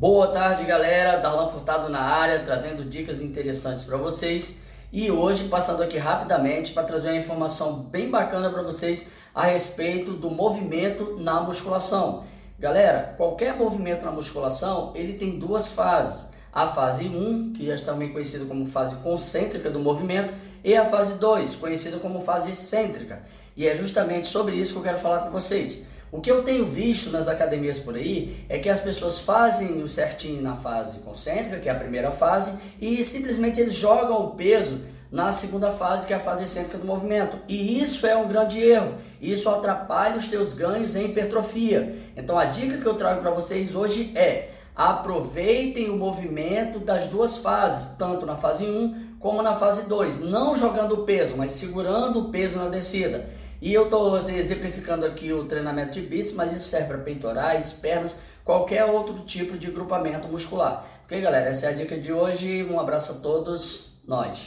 Boa tarde, galera. Darlan Furtado na área, trazendo dicas interessantes para vocês. E hoje, passando aqui rapidamente para trazer uma informação bem bacana para vocês a respeito do movimento na musculação. Galera, qualquer movimento na musculação, ele tem duas fases. A fase 1, que já é também conhecida como fase concêntrica do movimento, e a fase 2, conhecida como fase excêntrica. E é justamente sobre isso que eu quero falar com vocês. O que eu tenho visto nas academias por aí é que as pessoas fazem o certinho na fase concêntrica, que é a primeira fase, e simplesmente eles jogam o peso na segunda fase, que é a fase excêntrica do movimento. E isso é um grande erro. Isso atrapalha os teus ganhos em hipertrofia. Então a dica que eu trago para vocês hoje é: aproveitem o movimento das duas fases, tanto na fase 1 como na fase 2, não jogando o peso, mas segurando o peso na descida. E eu estou exemplificando aqui o treinamento de bíceps, mas isso serve para peitorais, pernas, qualquer outro tipo de grupamento muscular. Ok, galera? Essa é a dica de hoje. Um abraço a todos. Nós.